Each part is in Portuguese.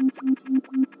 Thank you.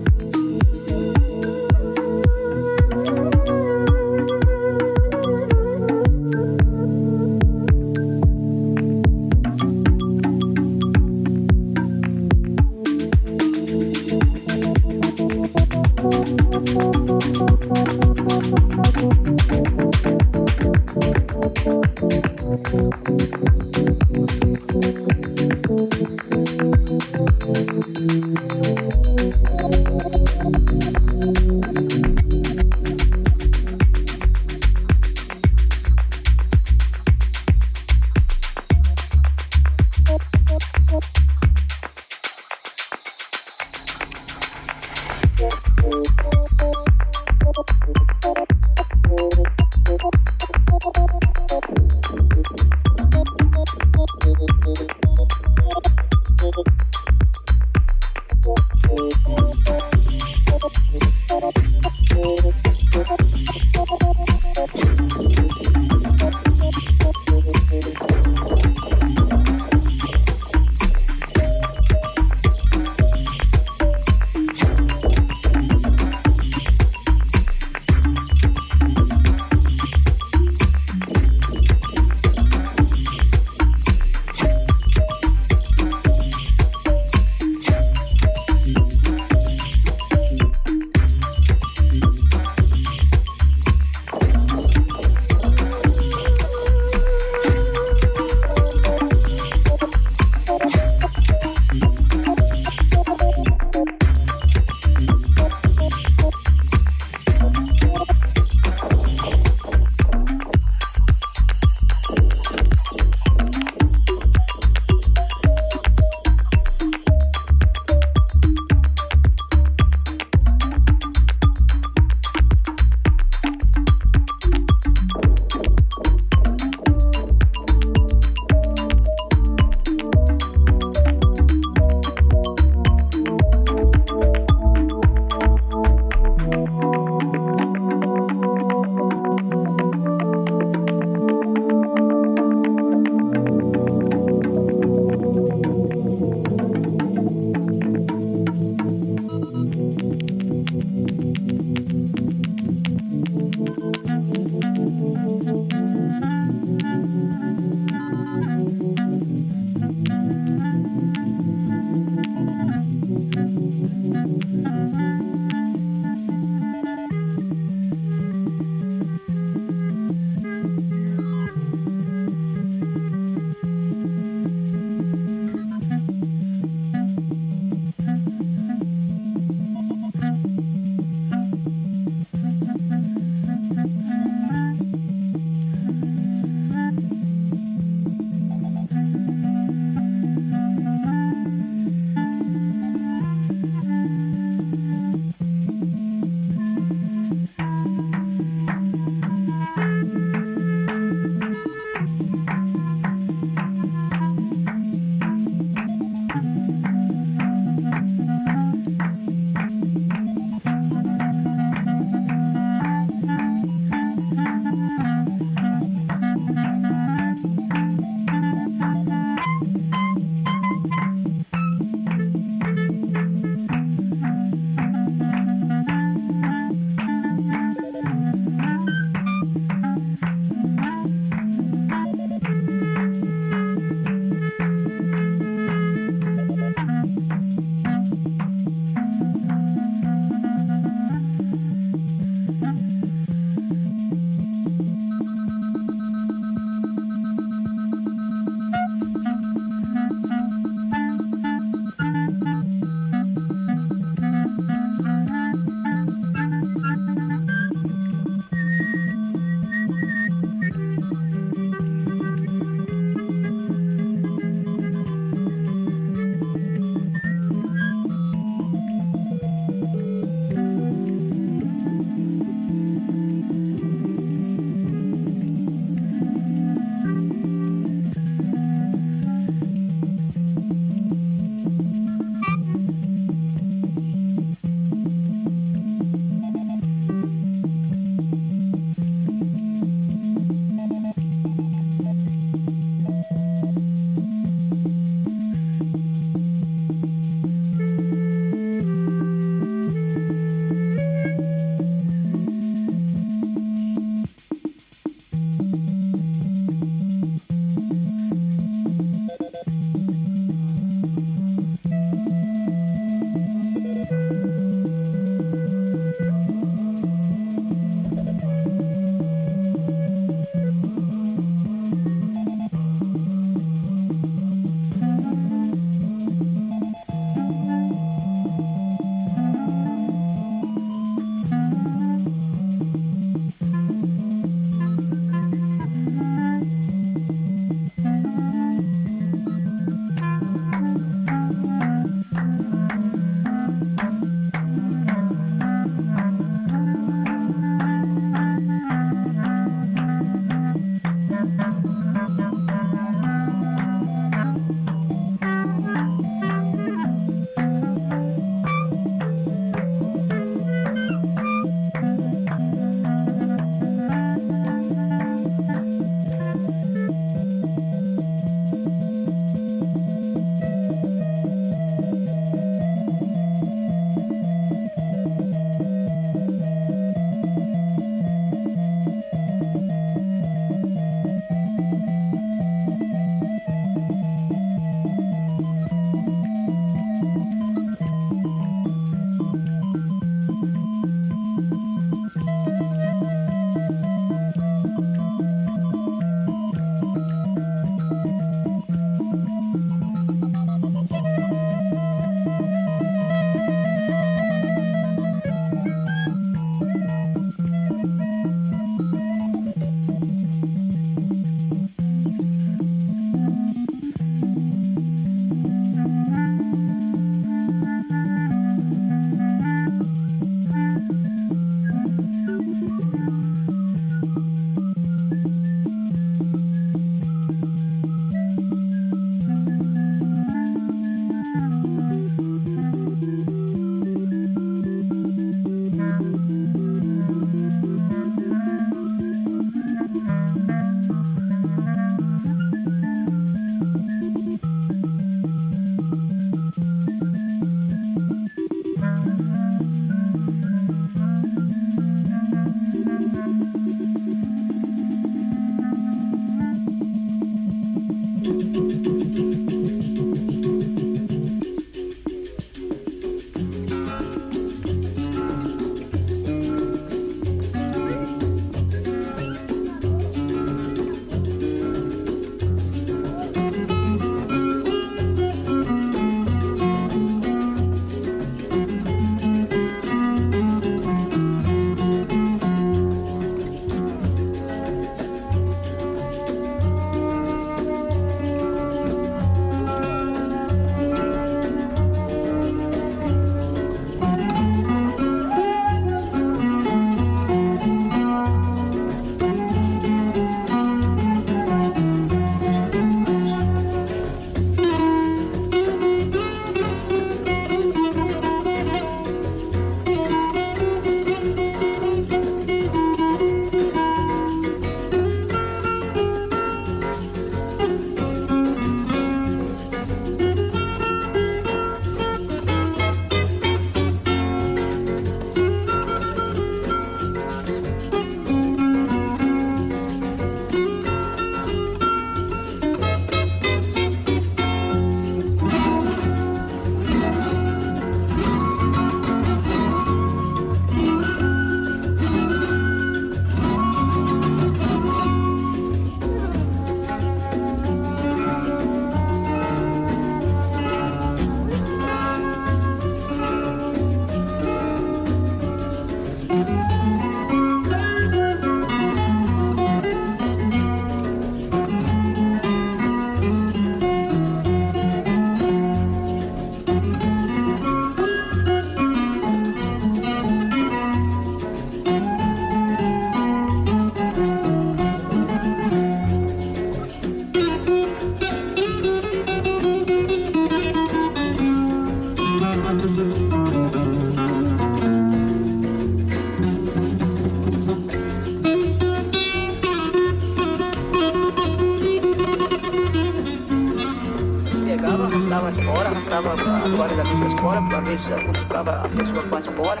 Vezes ficava a pessoa com a espora.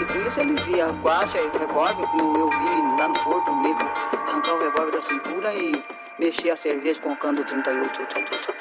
E por isso ele dizia, guacha e revólver, como eu vi lá no porto mesmo, arrancar o revólver da cintura e mexer a cerveja com o cano 38. 38, 38.